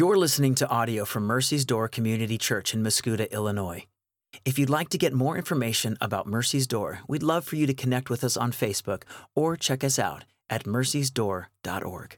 You're listening to audio from Mercy's Door Community Church in Mascoutah, Illinois. If you'd like to get more information about Mercy's Door, we'd love for you to connect with us on Facebook or check us out at mercysdoor.org.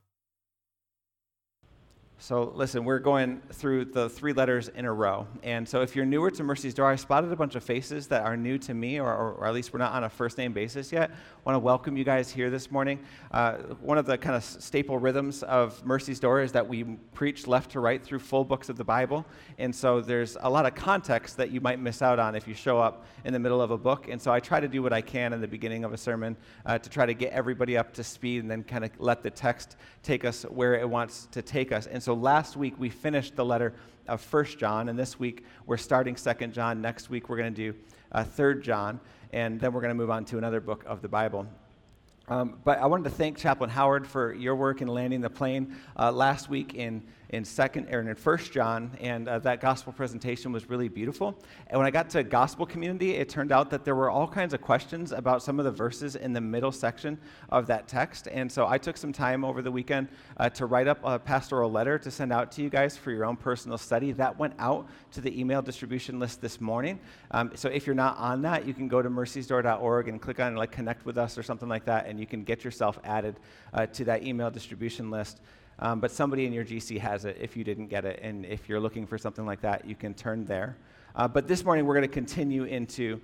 So, listen, we're going through the three letters in a row. And so, if you're newer to Mercy's Door, I spotted a bunch of faces that are new to me, or, or, or at least we're not on a first name basis yet. I want to welcome you guys here this morning. Uh, one of the kind of staple rhythms of Mercy's Door is that we preach left to right through full books of the Bible. And so, there's a lot of context that you might miss out on if you show up in the middle of a book. And so, I try to do what I can in the beginning of a sermon uh, to try to get everybody up to speed and then kind of let the text take us where it wants to take us. And so, last week we finished the letter of First John, and this week we're starting Second John. Next week we're going to do uh, Third John, and then we're going to move on to another book of the Bible. Um, but I wanted to thank Chaplain Howard for your work in landing the plane uh, last week in, in second or in First John, and uh, that gospel presentation was really beautiful. And when I got to gospel community, it turned out that there were all kinds of questions about some of the verses in the middle section of that text. And so I took some time over the weekend uh, to write up a pastoral letter to send out to you guys for your own personal study. That went out to the email distribution list this morning. Um, so if you're not on that, you can go to mercysdoor.org and click on like connect with us or something like that, and you can get yourself added uh, to that email distribution list. Um, but somebody in your GC has it if you didn't get it. And if you're looking for something like that, you can turn there. Uh, but this morning, we're going to continue into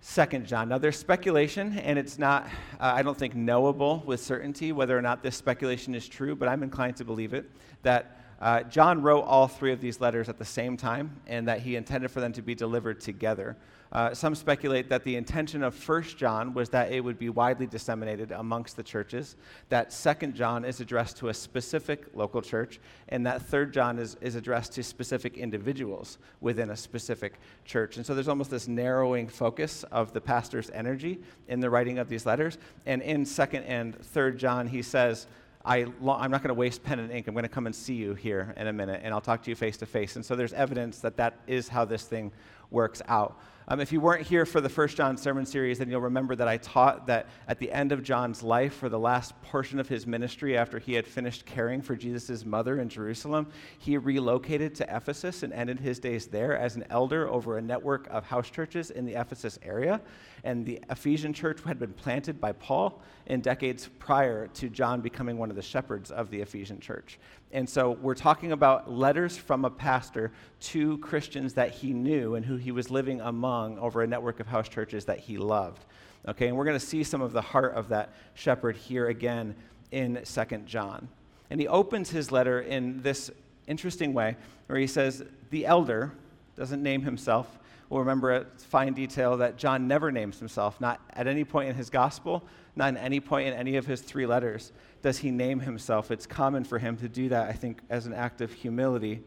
Second John. Now, there's speculation, and it's not, uh, I don't think, knowable with certainty whether or not this speculation is true, but I'm inclined to believe it, that uh, John wrote all three of these letters at the same time, and that he intended for them to be delivered together. Uh, some speculate that the intention of First John was that it would be widely disseminated amongst the churches, that Second John is addressed to a specific local church, and that Third John is, is addressed to specific individuals within a specific church. And so there's almost this narrowing focus of the pastor's energy in the writing of these letters. And in Second and Third John, he says, I, am not going to waste pen and ink. I'm going to come and see you here in a minute, and I'll talk to you face to face. And so there's evidence that that is how this thing works out. Um, if you weren't here for the First John sermon series, then you'll remember that I taught that at the end of John's life, for the last portion of his ministry, after he had finished caring for Jesus' mother in Jerusalem, he relocated to Ephesus and ended his days there as an elder over a network of house churches in the Ephesus area. And the Ephesian church had been planted by Paul in decades prior to John becoming one of the shepherds of the Ephesian church. And so we're talking about letters from a pastor to Christians that he knew and who he was living among over a network of house churches that he loved. Okay, and we're going to see some of the heart of that shepherd here again in Second John. And he opens his letter in this interesting way where he says, The elder doesn't name himself. We'll remember a fine detail that John never names himself, not at any point in his gospel, not in any point in any of his three letters does he name himself. It's common for him to do that, I think, as an act of humility.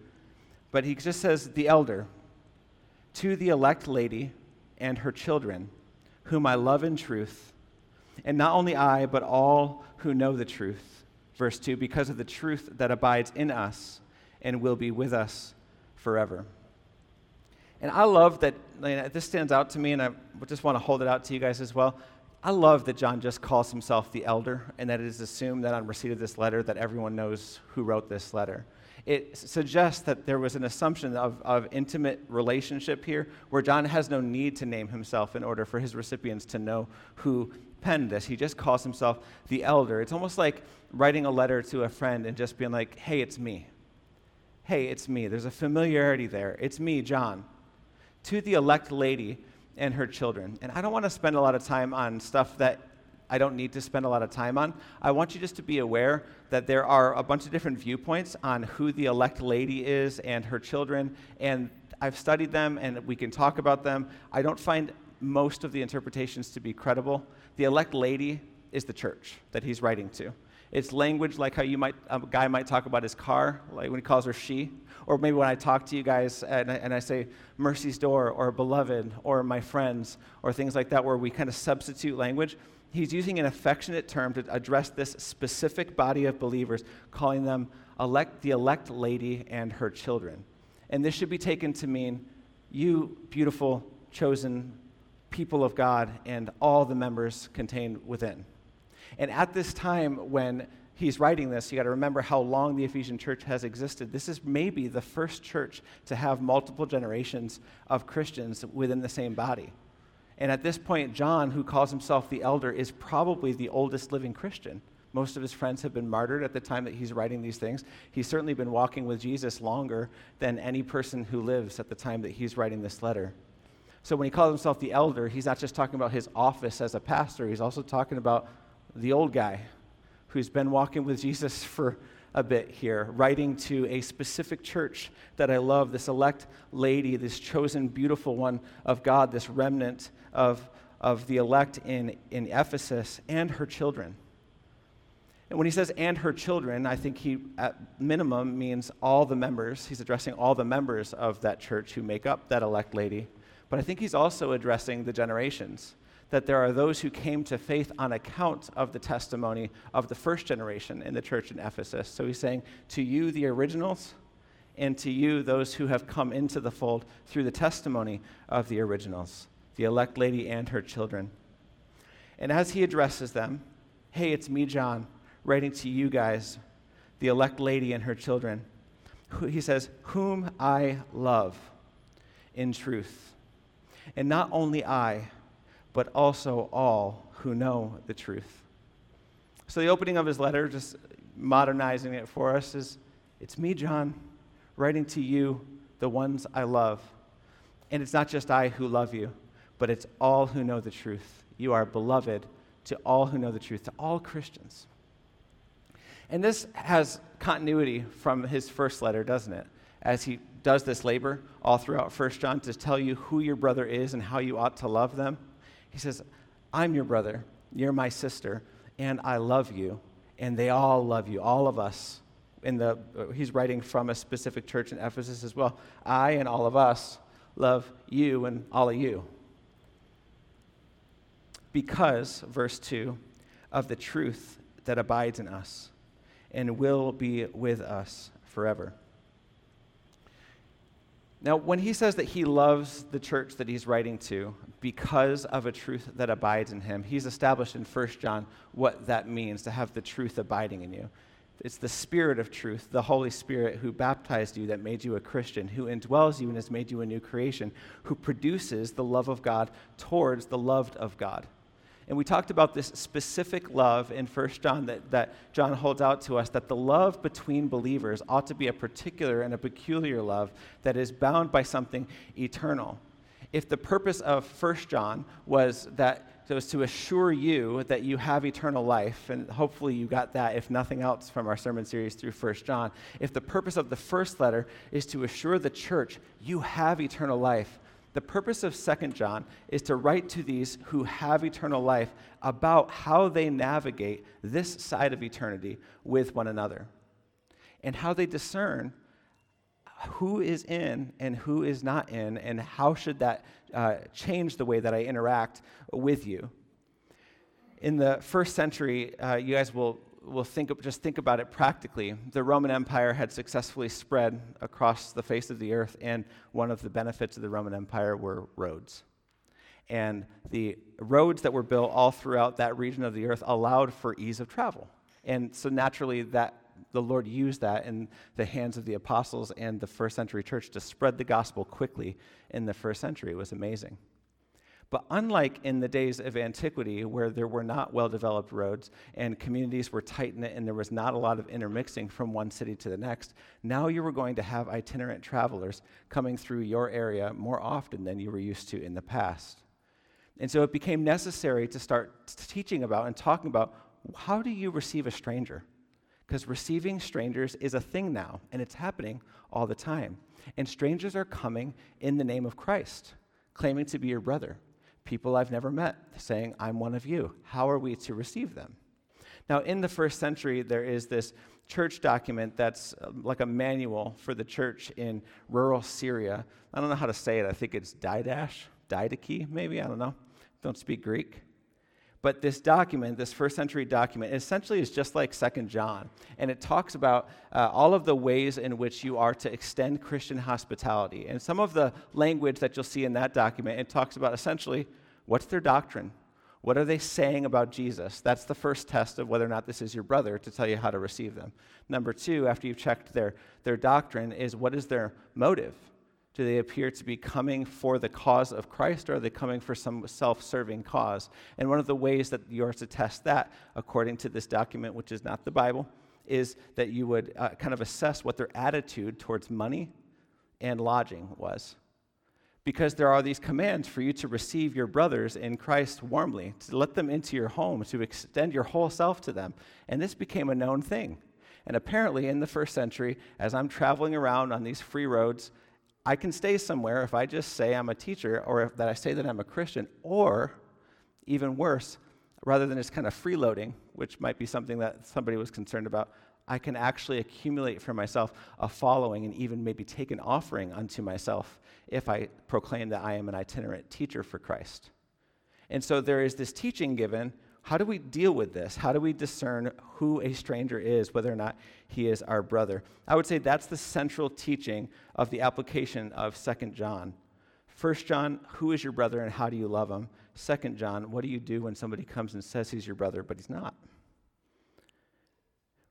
But he just says, the elder, to the elect lady and her children, whom I love in truth, and not only I, but all who know the truth. Verse 2 because of the truth that abides in us and will be with us forever. And I love that this stands out to me, and I just want to hold it out to you guys as well. I love that John just calls himself the elder, and that it is assumed that on receipt of this letter that everyone knows who wrote this letter. It suggests that there was an assumption of, of intimate relationship here, where John has no need to name himself in order for his recipients to know who penned this. He just calls himself the elder. It's almost like writing a letter to a friend and just being like, hey, it's me. Hey, it's me. There's a familiarity there. It's me, John. To the elect lady, and her children. And I don't want to spend a lot of time on stuff that I don't need to spend a lot of time on. I want you just to be aware that there are a bunch of different viewpoints on who the elect lady is and her children, and I've studied them and we can talk about them. I don't find most of the interpretations to be credible. The elect lady is the church that he's writing to. It's language like how you might, a guy might talk about his car, like when he calls her she. Or maybe when I talk to you guys and I, and I say mercy's door or beloved or my friends or things like that, where we kind of substitute language. He's using an affectionate term to address this specific body of believers, calling them elect, the elect lady and her children. And this should be taken to mean you, beautiful, chosen people of God, and all the members contained within. And at this time, when he's writing this, you got to remember how long the Ephesian church has existed. This is maybe the first church to have multiple generations of Christians within the same body. And at this point, John, who calls himself the elder, is probably the oldest living Christian. Most of his friends have been martyred at the time that he's writing these things. He's certainly been walking with Jesus longer than any person who lives at the time that he's writing this letter. So when he calls himself the elder, he's not just talking about his office as a pastor, he's also talking about the old guy who's been walking with Jesus for a bit here, writing to a specific church that I love, this elect lady, this chosen, beautiful one of God, this remnant of, of the elect in, in Ephesus, and her children. And when he says, and her children, I think he, at minimum, means all the members. He's addressing all the members of that church who make up that elect lady. But I think he's also addressing the generations. That there are those who came to faith on account of the testimony of the first generation in the church in Ephesus. So he's saying, to you, the originals, and to you, those who have come into the fold through the testimony of the originals, the elect lady and her children. And as he addresses them, hey, it's me, John writing to you guys, the elect lady and her children. He says, Whom I love in truth. And not only I, but also all who know the truth. So, the opening of his letter, just modernizing it for us, is It's me, John, writing to you, the ones I love. And it's not just I who love you, but it's all who know the truth. You are beloved to all who know the truth, to all Christians. And this has continuity from his first letter, doesn't it? As he does this labor all throughout 1 John to tell you who your brother is and how you ought to love them. He says, I'm your brother, you're my sister, and I love you, and they all love you, all of us. In the, he's writing from a specific church in Ephesus as well. I and all of us love you and all of you. Because, verse 2, of the truth that abides in us and will be with us forever. Now, when he says that he loves the church that he's writing to because of a truth that abides in him, he's established in 1 John what that means to have the truth abiding in you. It's the Spirit of truth, the Holy Spirit who baptized you, that made you a Christian, who indwells you and has made you a new creation, who produces the love of God towards the loved of God. And we talked about this specific love in 1 John that, that John holds out to us that the love between believers ought to be a particular and a peculiar love that is bound by something eternal. If the purpose of 1 John was that was to assure you that you have eternal life, and hopefully you got that, if nothing else, from our sermon series through 1 John. If the purpose of the first letter is to assure the church you have eternal life, the purpose of Second John is to write to these who have eternal life about how they navigate this side of eternity with one another and how they discern who is in and who is not in, and how should that uh, change the way that I interact with you. In the first century, uh, you guys will will think, just think about it practically. The Roman Empire had successfully spread across the face of the earth, and one of the benefits of the Roman Empire were roads. And the roads that were built all throughout that region of the earth allowed for ease of travel. And so naturally, that the Lord used that in the hands of the apostles and the first century church to spread the gospel quickly in the first century. It was amazing. But unlike in the days of antiquity, where there were not well developed roads and communities were tight knit and there was not a lot of intermixing from one city to the next, now you were going to have itinerant travelers coming through your area more often than you were used to in the past. And so it became necessary to start teaching about and talking about how do you receive a stranger? Because receiving strangers is a thing now, and it's happening all the time. And strangers are coming in the name of Christ, claiming to be your brother people I've never met saying, I'm one of you. How are we to receive them? Now, in the first century, there is this church document that's um, like a manual for the church in rural Syria. I don't know how to say it. I think it's Didash, Didache, maybe. I don't know. Don't speak Greek. But this document, this first century document, essentially is just like Second John. And it talks about uh, all of the ways in which you are to extend Christian hospitality. And some of the language that you'll see in that document, it talks about essentially what's their doctrine? What are they saying about Jesus? That's the first test of whether or not this is your brother to tell you how to receive them. Number two, after you've checked their, their doctrine, is what is their motive? Do they appear to be coming for the cause of Christ, or are they coming for some self serving cause? And one of the ways that you are to test that, according to this document, which is not the Bible, is that you would uh, kind of assess what their attitude towards money and lodging was because there are these commands for you to receive your brothers in Christ warmly, to let them into your home, to extend your whole self to them. And this became a known thing. And apparently, in the first century, as I'm traveling around on these free roads, I can stay somewhere if I just say I'm a teacher or if, that I say that I'm a Christian, or even worse, rather than just kind of freeloading, which might be something that somebody was concerned about, I can actually accumulate for myself a following and even maybe take an offering unto myself if I proclaim that I am an itinerant teacher for Christ. And so there is this teaching given. How do we deal with this? How do we discern who a stranger is, whether or not he is our brother? I would say that's the central teaching of the application of Second John. First John, who is your brother and how do you love him? Second John, what do you do when somebody comes and says he's your brother, but he's not?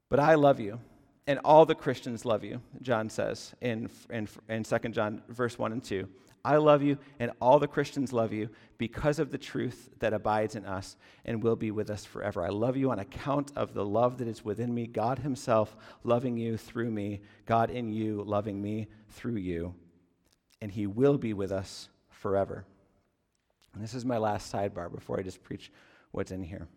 But I love you, and all the Christians love you, John says in, in, in 2 John, verse 1 and 2. I love you, and all the Christians love you because of the truth that abides in us and will be with us forever. I love you on account of the love that is within me, God Himself loving you through me, God in you loving me through you, and He will be with us forever. And this is my last sidebar before I just preach what's in here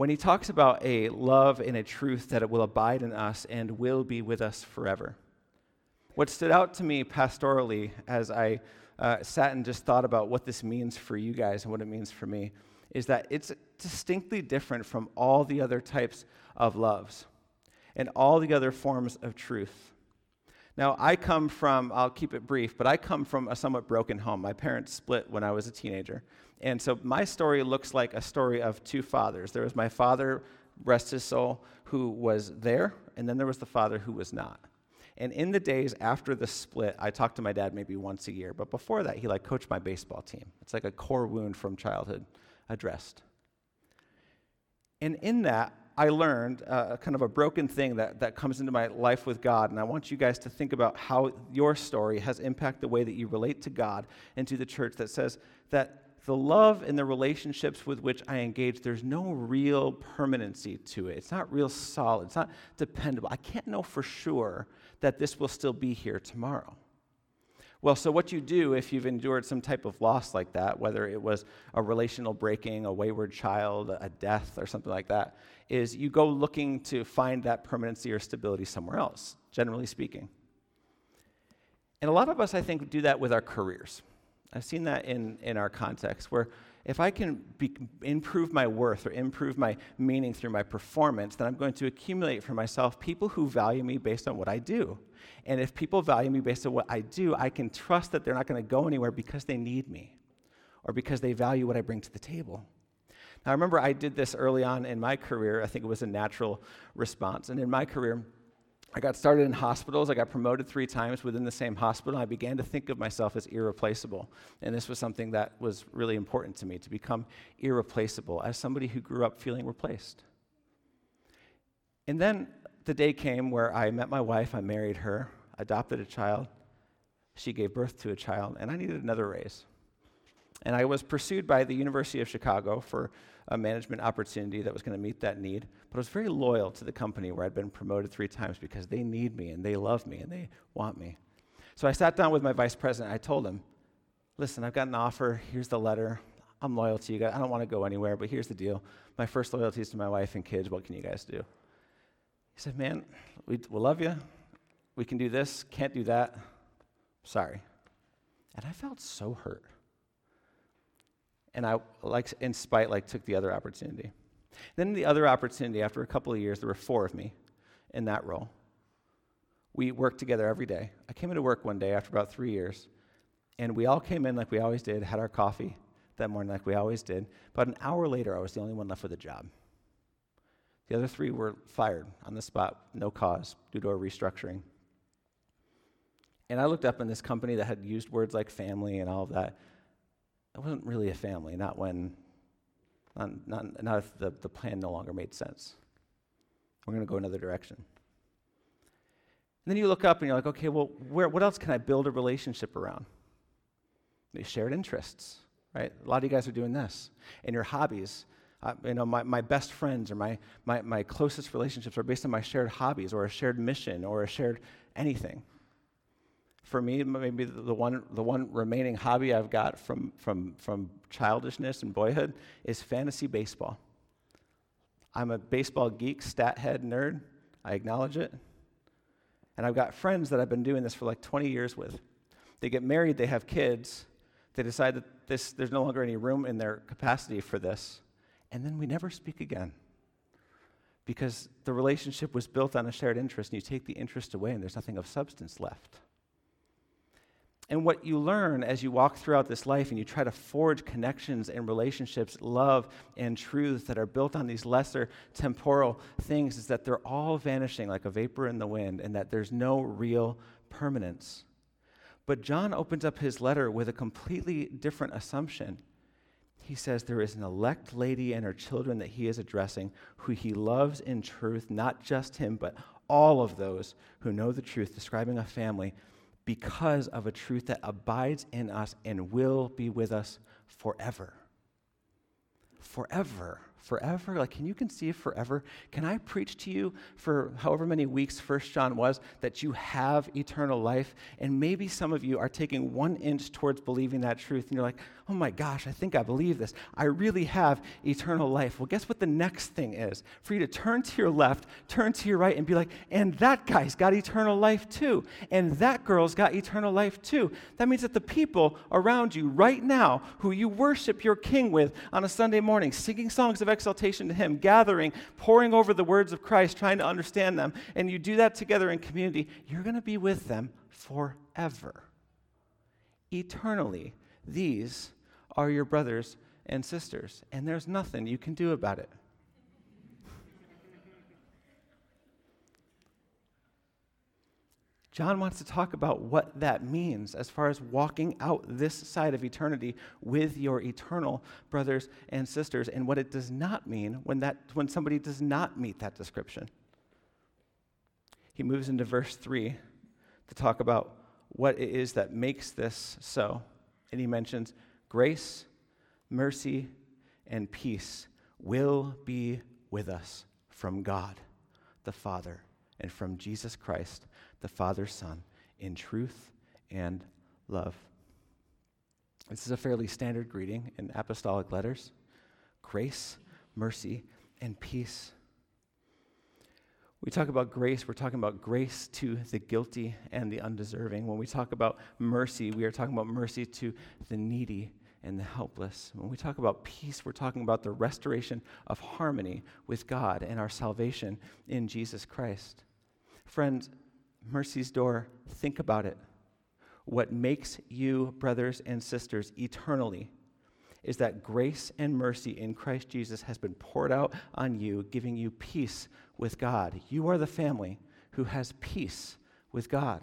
when he talks about a love and a truth that it will abide in us and will be with us forever. What stood out to me pastorally as I uh, sat and just thought about what this means for you guys and what it means for me is that it's distinctly different from all the other types of loves and all the other forms of truth. Now, I come from, I'll keep it brief, but I come from a somewhat broken home. My parents split when I was a teenager. And so my story looks like a story of two fathers. There was my father, rest his soul, who was there, and then there was the father who was not. And in the days after the split, I talked to my dad maybe once a year. But before that, he like coached my baseball team. It's like a core wound from childhood addressed. And in that, I learned uh, kind of a broken thing that, that comes into my life with God. And I want you guys to think about how your story has impacted the way that you relate to God and to the church that says that the love and the relationships with which I engage, there's no real permanency to it. It's not real solid. It's not dependable. I can't know for sure that this will still be here tomorrow. Well, so what you do if you've endured some type of loss like that, whether it was a relational breaking, a wayward child, a death, or something like that, is you go looking to find that permanency or stability somewhere else, generally speaking. And a lot of us, I think, do that with our careers. I've seen that in, in our context, where if I can be, improve my worth or improve my meaning through my performance, then I'm going to accumulate for myself people who value me based on what I do. And if people value me based on what I do, I can trust that they're not going to go anywhere because they need me or because they value what I bring to the table. Now, I remember I did this early on in my career. I think it was a natural response. And in my career, I got started in hospitals. I got promoted three times within the same hospital. I began to think of myself as irreplaceable. And this was something that was really important to me to become irreplaceable as somebody who grew up feeling replaced. And then the day came where I met my wife, I married her, adopted a child. She gave birth to a child, and I needed another raise. And I was pursued by the University of Chicago for a management opportunity that was going to meet that need. But I was very loyal to the company where I'd been promoted three times because they need me and they love me and they want me. So I sat down with my vice president. I told him, listen, I've got an offer. Here's the letter. I'm loyal to you guys. I don't want to go anywhere, but here's the deal. My first loyalty is to my wife and kids. What can you guys do? He said, man, we, we love you. We can do this, can't do that. Sorry. And I felt so hurt and I, like in spite, like took the other opportunity. Then the other opportunity, after a couple of years, there were four of me in that role. We worked together every day. I came into work one day after about three years, and we all came in like we always did, had our coffee that morning like we always did. About an hour later, I was the only one left with a job. The other three were fired on the spot, no cause, due to a restructuring. And I looked up in this company that had used words like family and all of that. It wasn't really a family, not when, not, not, not if the, the plan no longer made sense. We're going to go another direction. And then you look up and you're like, okay, well, where, what else can I build a relationship around? Maybe shared interests, right? A lot of you guys are doing this. And your hobbies, uh, you know, my, my best friends or my, my, my closest relationships are based on my shared hobbies or a shared mission or a shared anything. For me, maybe the one, the one remaining hobby I've got from, from, from childishness and boyhood is fantasy baseball. I'm a baseball geek, stat head nerd. I acknowledge it. And I've got friends that I've been doing this for like 20 years with. They get married, they have kids, they decide that this, there's no longer any room in their capacity for this and then we never speak again. Because the relationship was built on a shared interest, and you take the interest away, and there's nothing of substance left. And what you learn as you walk throughout this life and you try to forge connections and relationships, love and truth that are built on these lesser temporal things is that they're all vanishing like a vapor in the wind and that there's no real permanence. But John opens up his letter with a completely different assumption he says there is an elect lady and her children that he is addressing who he loves in truth, not just him, but all of those who know the truth, describing a family because of a truth that abides in us and will be with us forever. Forever forever? Like, can you conceive forever? Can I preach to you for however many weeks First John was that you have eternal life? And maybe some of you are taking one inch towards believing that truth, and you're like, oh my gosh, I think I believe this. I really have eternal life. Well, guess what the next thing is? For you to turn to your left, turn to your right, and be like, and that guy's got eternal life too. And that girl's got eternal life too. That means that the people around you right now who you worship your king with on a Sunday morning, singing songs of exaltation to Him, gathering, pouring over the words of Christ, trying to understand them, and you do that together in community, you're going to be with them forever. Eternally. These are your brothers and sisters, and there's nothing you can do about it. John wants to talk about what that means as far as walking out this side of eternity with your eternal brothers and sisters and what it does not mean when, that, when somebody does not meet that description. He moves into verse 3 to talk about what it is that makes this so. And he mentions grace, mercy, and peace will be with us from God the Father and from Jesus Christ the Father, Son, in truth and love. This is a fairly standard greeting in apostolic letters grace, mercy, and peace. We talk about grace, we're talking about grace to the guilty and the undeserving. When we talk about mercy, we are talking about mercy to the needy and the helpless. When we talk about peace, we're talking about the restoration of harmony with God and our salvation in Jesus Christ. Friends, Mercy's Door, think about it. What makes you, brothers and sisters, eternally is that grace and mercy in Christ Jesus has been poured out on you, giving you peace with God. You are the family who has peace with God.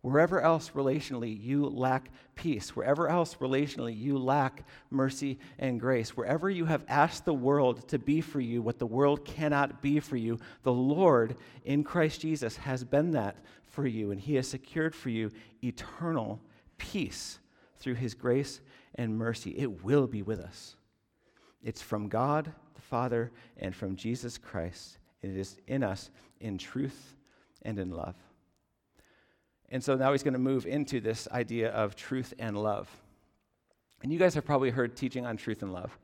Wherever else relationally you lack peace, wherever else relationally you lack mercy and grace, wherever you have asked the world to be for you what the world cannot be for you, the Lord in Christ Jesus has been that for you, and He has secured for you eternal peace through His grace and mercy. It will be with us. It's from God the Father and from Jesus Christ. And it is in us in truth and in love. And so now he's going to move into this idea of truth and love. And you guys have probably heard teaching on truth and love.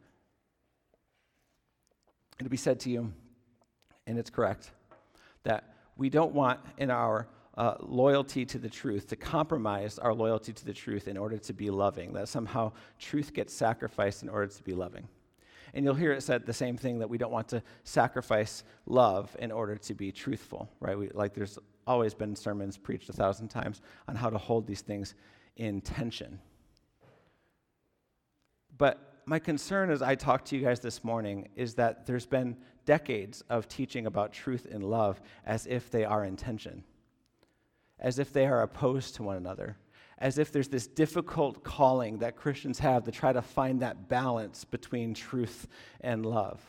It'll be said to you, and it's correct, that we don't want in our uh, loyalty to the truth to compromise our loyalty to the truth in order to be loving, that somehow truth gets sacrificed in order to be loving. And you'll hear it said the same thing that we don't want to sacrifice love in order to be truthful, right? We, like there's always been sermons preached a thousand times on how to hold these things in tension. But my concern as I talk to you guys this morning is that there's been decades of teaching about truth and love as if they are in tension, as if they are opposed to one another, as if there's this difficult calling that Christians have to try to find that balance between truth and love.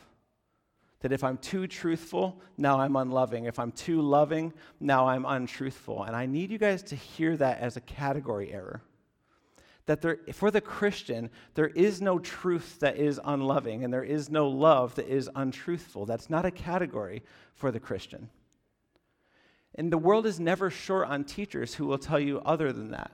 That if I'm too truthful, now I'm unloving. If I'm too loving, now I'm untruthful. And I need you guys to hear that as a category error. That there, for the Christian, there is no truth that is unloving, and there is no love that is untruthful. That's not a category for the Christian. And the world is never short on teachers who will tell you other than that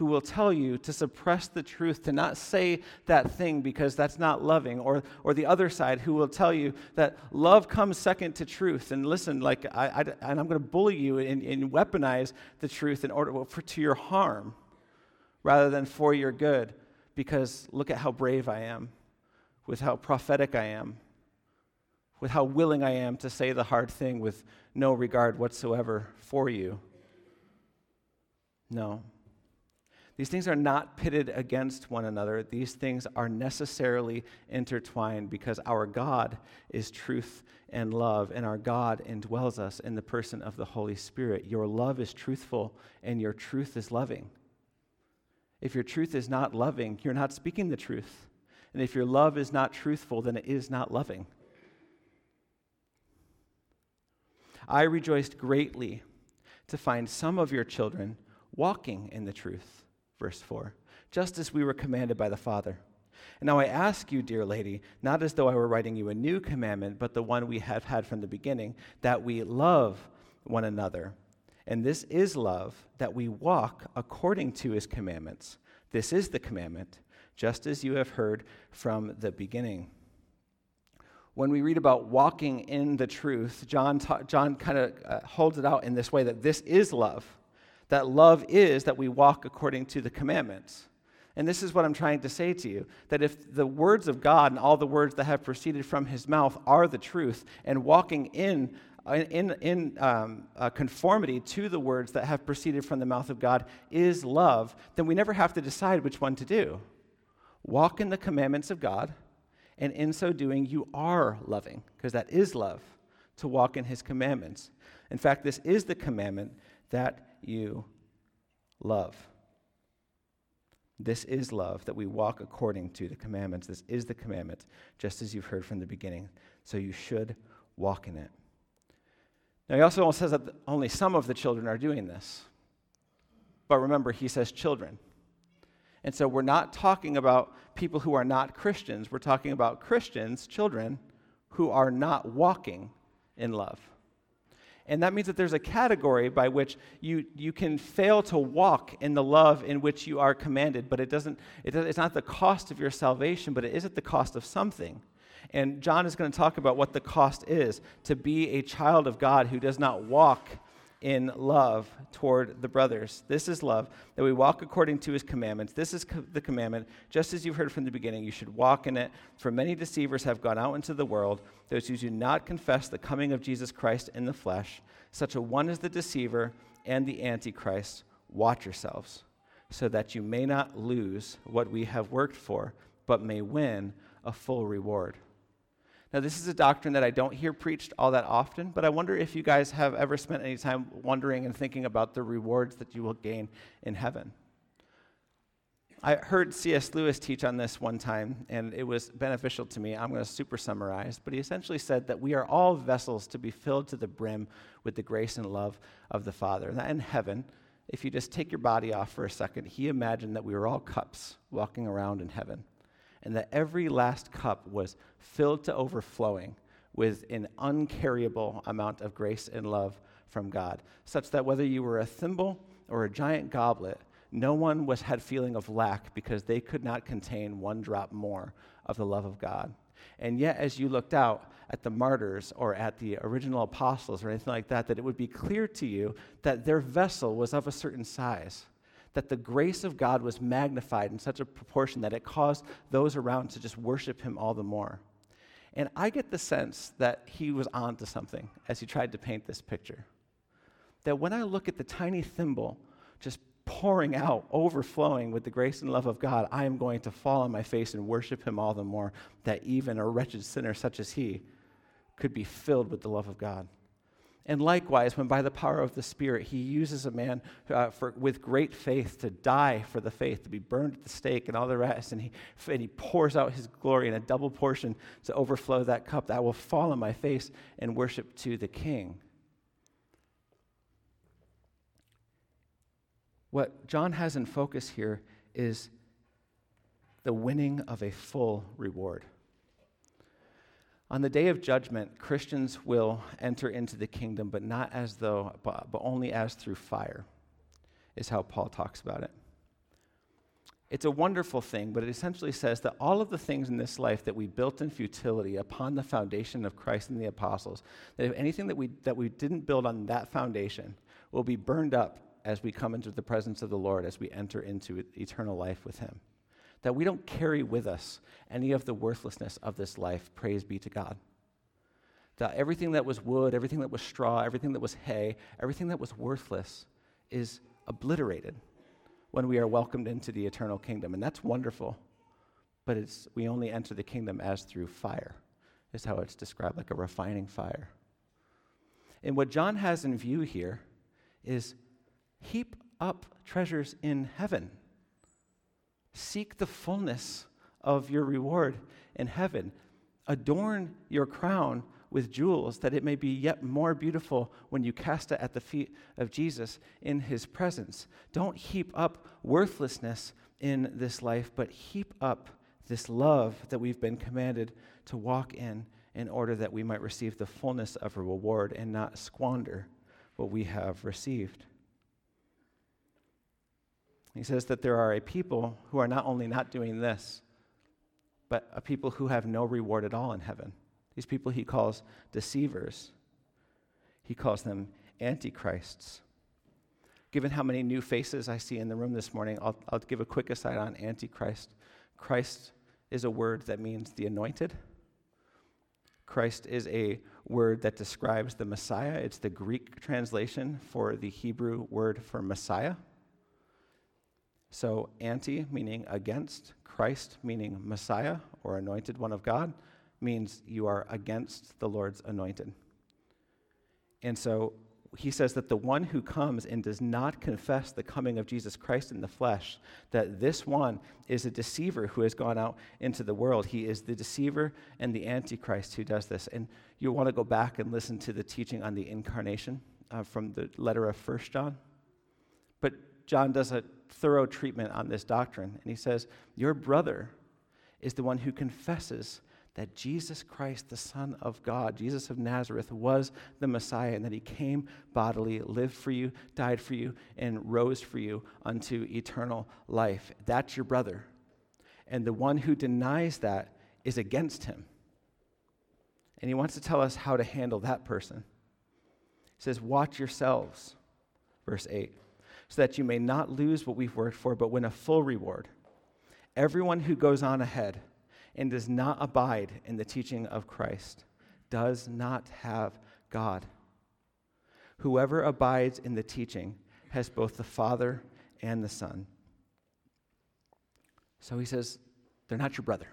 who will tell you to suppress the truth, to not say that thing because that's not loving, or, or the other side who will tell you that love comes second to truth. And listen, like, I, I and I'm going to bully you and, and, weaponize the truth in order for, to your harm rather than for your good because look at how brave I am, with how prophetic I am, with how willing I am to say the hard thing with no regard whatsoever for you. No. These things are not pitted against one another. These things are necessarily intertwined because our God is truth and love, and our God indwells us in the person of the Holy Spirit. Your love is truthful, and your truth is loving. If your truth is not loving, you're not speaking the truth. And if your love is not truthful, then it is not loving. I rejoiced greatly to find some of your children walking in the truth verse 4, just as we were commanded by the Father. And now I ask you, dear lady, not as though I were writing you a new commandment, but the one we have had from the beginning, that we love one another. And this is love, that we walk according to his commandments. This is the commandment, just as you have heard from the beginning. When we read about walking in the truth, John, ta- John kind of uh, holds it out in this way that this is love that love is that we walk according to the commandments. And this is what I'm trying to say to you that if the words of God and all the words that have proceeded from his mouth are the truth, and walking in, in, in um, uh, conformity to the words that have proceeded from the mouth of God is love, then we never have to decide which one to do. Walk in the commandments of God, and in so doing, you are loving, because that is love, to walk in his commandments. In fact, this is the commandment that you love. This is love, that we walk according to the commandments. This is the commandment, just as you've heard from the beginning. So you should walk in it. Now, he also says that only some of the children are doing this. But remember, he says children. And so we're not talking about people who are not Christians. We're talking about Christians, children, who are not walking in love. And that means that there's a category by which you, you can fail to walk in the love in which you are commanded, but it doesn't, it, it's not the cost of your salvation, but it is at the cost of something. And John is going to talk about what the cost is to be a child of God who does not walk in love toward the brothers. This is love, that we walk according to his commandments. This is co- the commandment, just as you've heard from the beginning, you should walk in it. For many deceivers have gone out into the world, those who do not confess the coming of Jesus Christ in the flesh. Such a one is the deceiver and the antichrist. Watch yourselves, so that you may not lose what we have worked for, but may win a full reward. Now, this is a doctrine that I don't hear preached all that often, but I wonder if you guys have ever spent any time wondering and thinking about the rewards that you will gain in heaven. I heard C.S. Lewis teach on this one time, and it was beneficial to me. I'm going to super summarize, but he essentially said that we are all vessels to be filled to the brim with the grace and love of the Father. And in heaven, if you just take your body off for a second, he imagined that we were all cups walking around in heaven and that every last cup was filled to overflowing with an uncarryable amount of grace and love from God, such that whether you were a thimble or a giant goblet, no one was had feeling of lack because they could not contain one drop more of the love of God. And yet, as you looked out at the martyrs or at the original apostles or anything like that, that it would be clear to you that their vessel was of a certain size that the grace of God was magnified in such a proportion that it caused those around to just worship him all the more. And I get the sense that he was onto something as he tried to paint this picture. That when I look at the tiny thimble just pouring out, overflowing with the grace and love of God, I am going to fall on my face and worship him all the more, that even a wretched sinner such as he could be filled with the love of God. And likewise, when by the power of the Spirit he uses a man uh, for, with great faith to die for the faith, to be burned at the stake and all the rest, and he, and he pours out his glory in a double portion to overflow that cup, that will fall on my face and worship to the King. What John has in focus here is the winning of a full reward. On the day of judgment, Christians will enter into the kingdom, but not as though, but, but only as through fire, is how Paul talks about it. It's a wonderful thing, but it essentially says that all of the things in this life that we built in futility upon the foundation of Christ and the apostles, that if anything that we, that we didn't build on that foundation will be burned up as we come into the presence of the Lord, as we enter into eternal life with Him that we don't carry with us any of the worthlessness of this life. Praise be to God. That everything that was wood, everything that was straw, everything that was hay, everything that was worthless is obliterated when we are welcomed into the eternal kingdom. And that's wonderful. But it's, we only enter the kingdom as through fire, is how it's described, like a refining fire. And what John has in view here is heap up treasures in heaven. Seek the fullness of your reward in heaven. Adorn your crown with jewels, that it may be yet more beautiful when you cast it at the feet of Jesus in his presence. Don't heap up worthlessness in this life, but heap up this love that we've been commanded to walk in in order that we might receive the fullness of a reward and not squander what we have received. He says that there are a people who are not only not doing this, but a people who have no reward at all in heaven. These people he calls deceivers. He calls them antichrists. Given how many new faces I see in the room this morning, I'll, I'll give a quick aside on antichrist. Christ is a word that means the anointed. Christ is a word that describes the Messiah. It's the Greek translation for the Hebrew word for Messiah. So, anti meaning against, Christ meaning Messiah or anointed one of God means you are against the Lord's anointed. And so he says that the one who comes and does not confess the coming of Jesus Christ in the flesh, that this one is a deceiver who has gone out into the world. He is the deceiver and the antichrist who does this. And you want to go back and listen to the teaching on the incarnation uh, from the letter of First John. But John does a thorough treatment on this doctrine. And he says, Your brother is the one who confesses that Jesus Christ, the Son of God, Jesus of Nazareth, was the Messiah and that he came bodily, lived for you, died for you, and rose for you unto eternal life. That's your brother. And the one who denies that is against him. And he wants to tell us how to handle that person. He says, Watch yourselves, verse 8 so that you may not lose what we've worked for, but win a full reward. Everyone who goes on ahead and does not abide in the teaching of Christ does not have God. Whoever abides in the teaching has both the Father and the Son. So he says, they're not your brother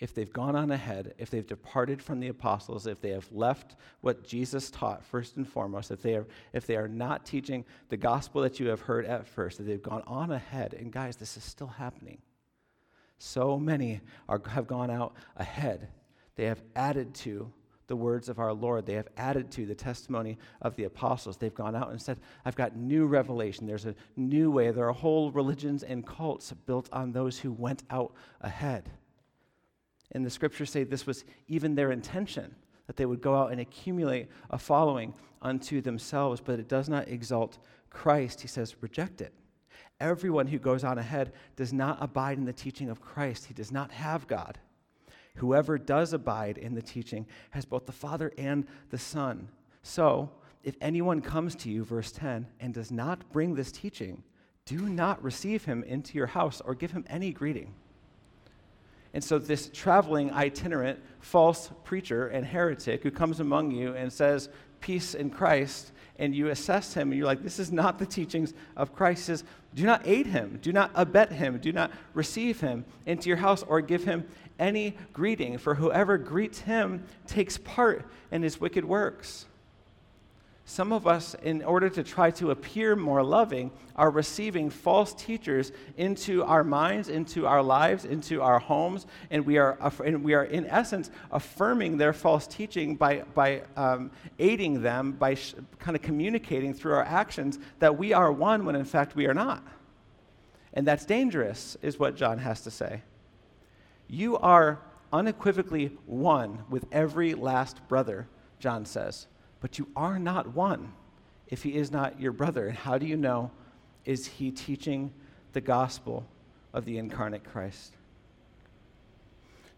if they've gone on ahead, if they've departed from the apostles, if they have left what Jesus taught first and foremost, if they are, if they are not teaching the gospel that you have heard at first, that they've gone on ahead, and guys, this is still happening. So many are, have gone out ahead. They have added to the words of our Lord. They have added to the testimony of the apostles. They've gone out and said, I've got new revelation. There's a new way. There are whole religions and cults built on those who went out ahead. And the scriptures say this was even their intention, that they would go out and accumulate a following unto themselves, but it does not exalt Christ. He says, reject it. Everyone who goes on ahead does not abide in the teaching of Christ, he does not have God. Whoever does abide in the teaching has both the Father and the Son. So, if anyone comes to you, verse 10, and does not bring this teaching, do not receive him into your house or give him any greeting. And so, this traveling, itinerant, false preacher and heretic who comes among you and says, Peace in Christ, and you assess him, and you're like, This is not the teachings of Christ. Says, Do not aid him, do not abet him, do not receive him into your house or give him any greeting, for whoever greets him takes part in his wicked works. Some of us, in order to try to appear more loving, are receiving false teachers into our minds, into our lives, into our homes, and we are, and we are in essence, affirming their false teaching by, by um, aiding them, by sh- kind of communicating through our actions that we are one when in fact we are not. And that's dangerous, is what John has to say. You are unequivocally one with every last brother, John says but you are not one if he is not your brother. And how do you know? Is he teaching the gospel of the incarnate Christ?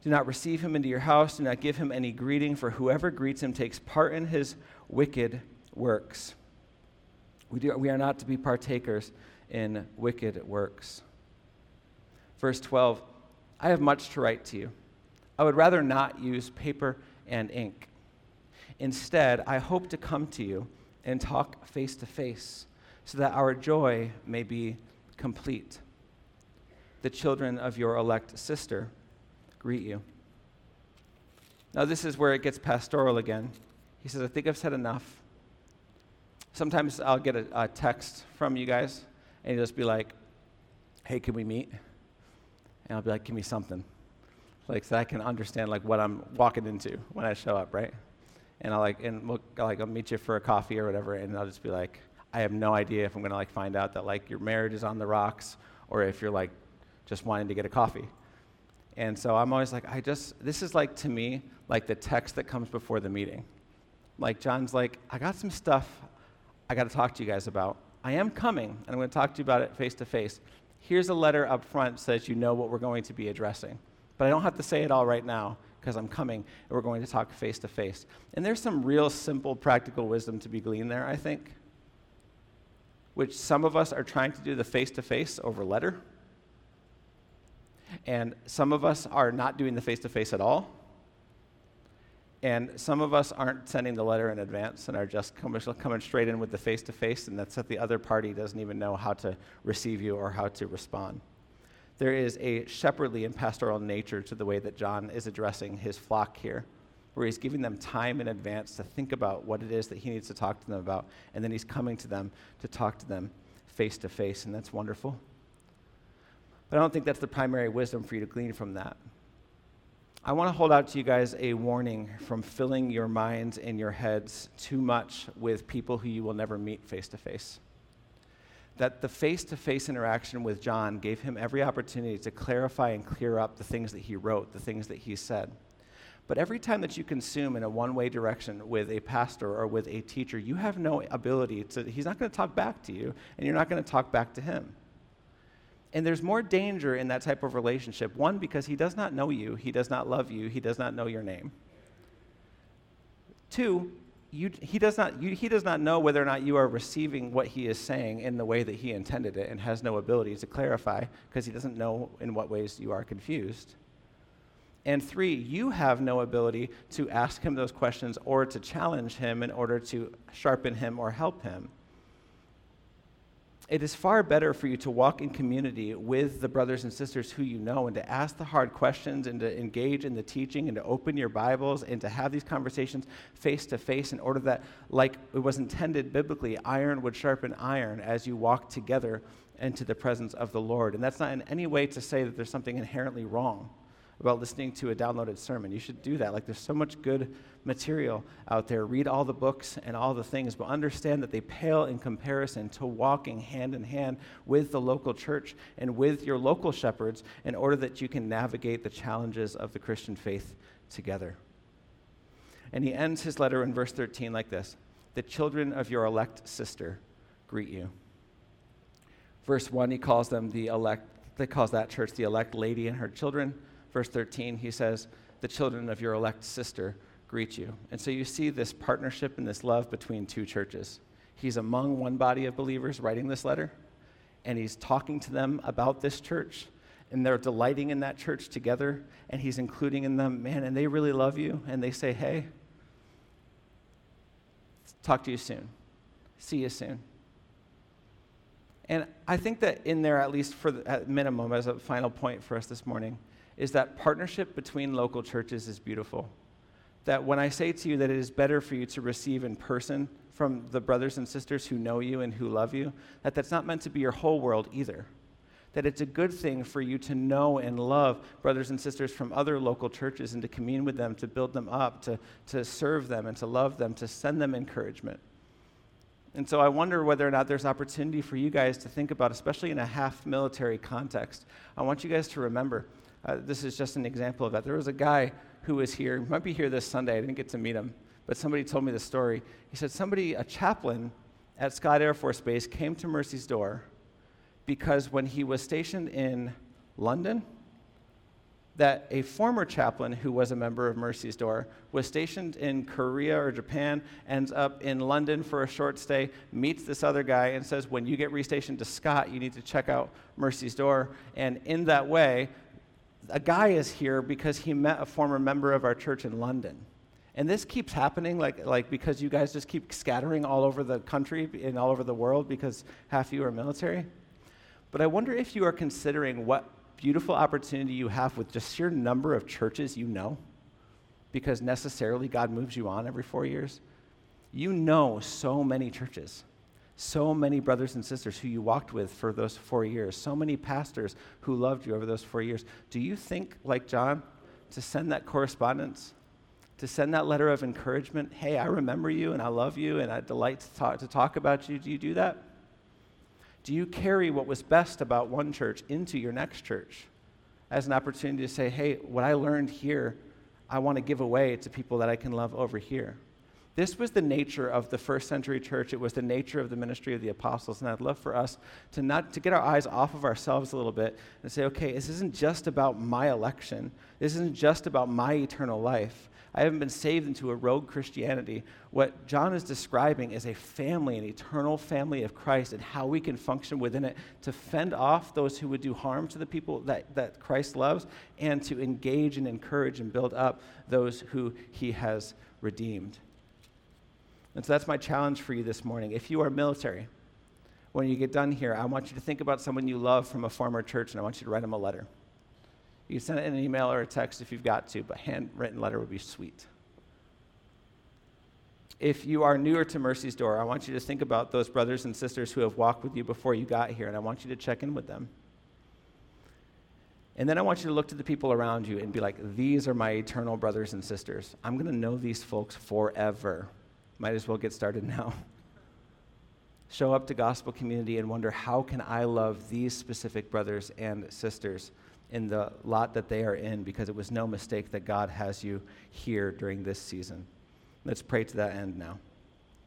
Do not receive him into your house. Do not give him any greeting, for whoever greets him takes part in his wicked works. We, do, we are not to be partakers in wicked works. Verse 12 I have much to write to you. I would rather not use paper and ink Instead, I hope to come to you and talk face to face so that our joy may be complete. The children of your elect sister greet you. Now, this is where it gets pastoral again. He says, I think I've said enough. Sometimes I'll get a, a text from you guys, and you'll just be like, hey, can we meet? And I'll be like, give me something. Like, so I can understand, like, what I'm walking into when I show up, right? And I'll like and we'll like I'll meet you for a coffee or whatever, and I'll just be like, I have no idea if I'm gonna like find out that like your marriage is on the rocks or if you're like just wanting to get a coffee. And so I'm always like, I just this is like to me like the text that comes before the meeting. Like John's like, I got some stuff I got to talk to you guys about. I am coming, and I'm going to talk to you about it face to face. Here's a letter up front so that you know what we're going to be addressing. But I don't have to say it all right now because I'm coming and we're going to talk face to face. And there's some real simple practical wisdom to be gleaned there, I think, which some of us are trying to do the face to face over letter. And some of us are not doing the face to face at all. And some of us aren't sending the letter in advance and are just coming, straight in with the face to face, and that's that the other party doesn't even know how to receive you or how to respond there is a shepherdly and pastoral nature to the way that John is addressing his flock here, where he's giving them time in advance to think about what it is that he needs to talk to them about, and then he's coming to them to talk to them face to face, and that's wonderful. But I don't think that's the primary wisdom for you to glean from that. I want to hold out to you guys a warning from filling your minds and your heads too much with people who you will never meet face to face that the face to face interaction with John gave him every opportunity to clarify and clear up the things that he wrote, the things that he said. But every time that you consume in a one way direction with a pastor or with a teacher, you have no ability to, he's not going to talk back to you, and you're not going to talk back to him. And there's more danger in that type of relationship. One, because he does not know you, he does not love you, he does not know your name. Two, you, he, does not, you, he does not know whether or not you are receiving what he is saying in the way that he intended it and has no ability to clarify because he doesn't know in what ways you are confused. And three, you have no ability to ask him those questions or to challenge him in order to sharpen him or help him it is far better for you to walk in community with the brothers and sisters who you know and to ask the hard questions and to engage in the teaching and to open your Bibles and to have these conversations face to face in order that, like it was intended biblically, iron would sharpen iron as you walk together into the presence of the Lord. And that's not in any way to say that there's something inherently wrong about listening to a downloaded sermon. You should do that. Like, there's so much good material out there. Read all the books and all the things, but understand that they pale in comparison to walking hand in hand with the local church and with your local shepherds in order that you can navigate the challenges of the Christian faith together. And he ends his letter in verse 13 like this The children of your elect sister greet you. Verse 1, he calls them the elect, he calls that church the elect lady and her children verse 13, he says, The children of your elect sister greet you. And so you see this partnership and this love between two churches. He's among one body of believers writing this letter, and he's talking to them about this church, and they're delighting in that church together, and he's including in them, man, and they really love you, and they say, Hey, talk to you soon. See you soon. And I think that in there, at least for the, at minimum, as a final point for us this morning, is that partnership between local churches is beautiful. That when I say to you that it is better for you to receive in person from the brothers and sisters who know you and who love you, that that's not meant to be your whole world either. That it's a good thing for you to know and love brothers and sisters from other local churches and to commune with them, to build them up, to, to serve them and to love them, to send them encouragement. And so I wonder whether or not there's opportunity for you guys to think about, especially in a half military context. I want you guys to remember uh, this is just an example of that. There was a guy who was here, might be here this Sunday. I didn't get to meet him, but somebody told me the story. He said somebody, a chaplain at Scott Air Force Base, came to Mercy's door because when he was stationed in London, that a former chaplain who was a member of Mercy's Door was stationed in Korea or Japan, ends up in London for a short stay, meets this other guy, and says, When you get restationed to Scott, you need to check out Mercy's Door. And in that way, a guy is here because he met a former member of our church in London. And this keeps happening, like, like because you guys just keep scattering all over the country and all over the world because half of you are military. But I wonder if you are considering what beautiful opportunity you have with just sheer number of churches you know, because necessarily God moves you on every four years. You know so many churches so many brothers and sisters who you walked with for those four years, so many pastors who loved you over those four years. Do you think, like John, to send that correspondence, to send that letter of encouragement? Hey, I remember you and I love you and I delight to talk, to talk about you. Do you do that? Do you carry what was best about one church into your next church as an opportunity to say, hey, what I learned here, I want to give away to people that I can love over here? This was the nature of the first century church. It was the nature of the ministry of the apostles. And I'd love for us to not to get our eyes off of ourselves a little bit and say, okay, this isn't just about my election. This isn't just about my eternal life. I haven't been saved into a rogue Christianity. What John is describing is a family, an eternal family of Christ, and how we can function within it to fend off those who would do harm to the people that, that Christ loves, and to engage and encourage and build up those who he has redeemed. And so that's my challenge for you this morning. If you are military, when you get done here, I want you to think about someone you love from a former church, and I want you to write them a letter. You can send it in an email or a text if you've got to, but handwritten letter would be sweet. If you are newer to Mercy's Door, I want you to think about those brothers and sisters who have walked with you before you got here, and I want you to check in with them. And then I want you to look to the people around you and be like, these are my eternal brothers and sisters. I'm going to know these folks forever. Might as well get started now. Show up to gospel community and wonder how can I love these specific brothers and sisters in the lot that they are in because it was no mistake that God has you here during this season. Let's pray to that end now.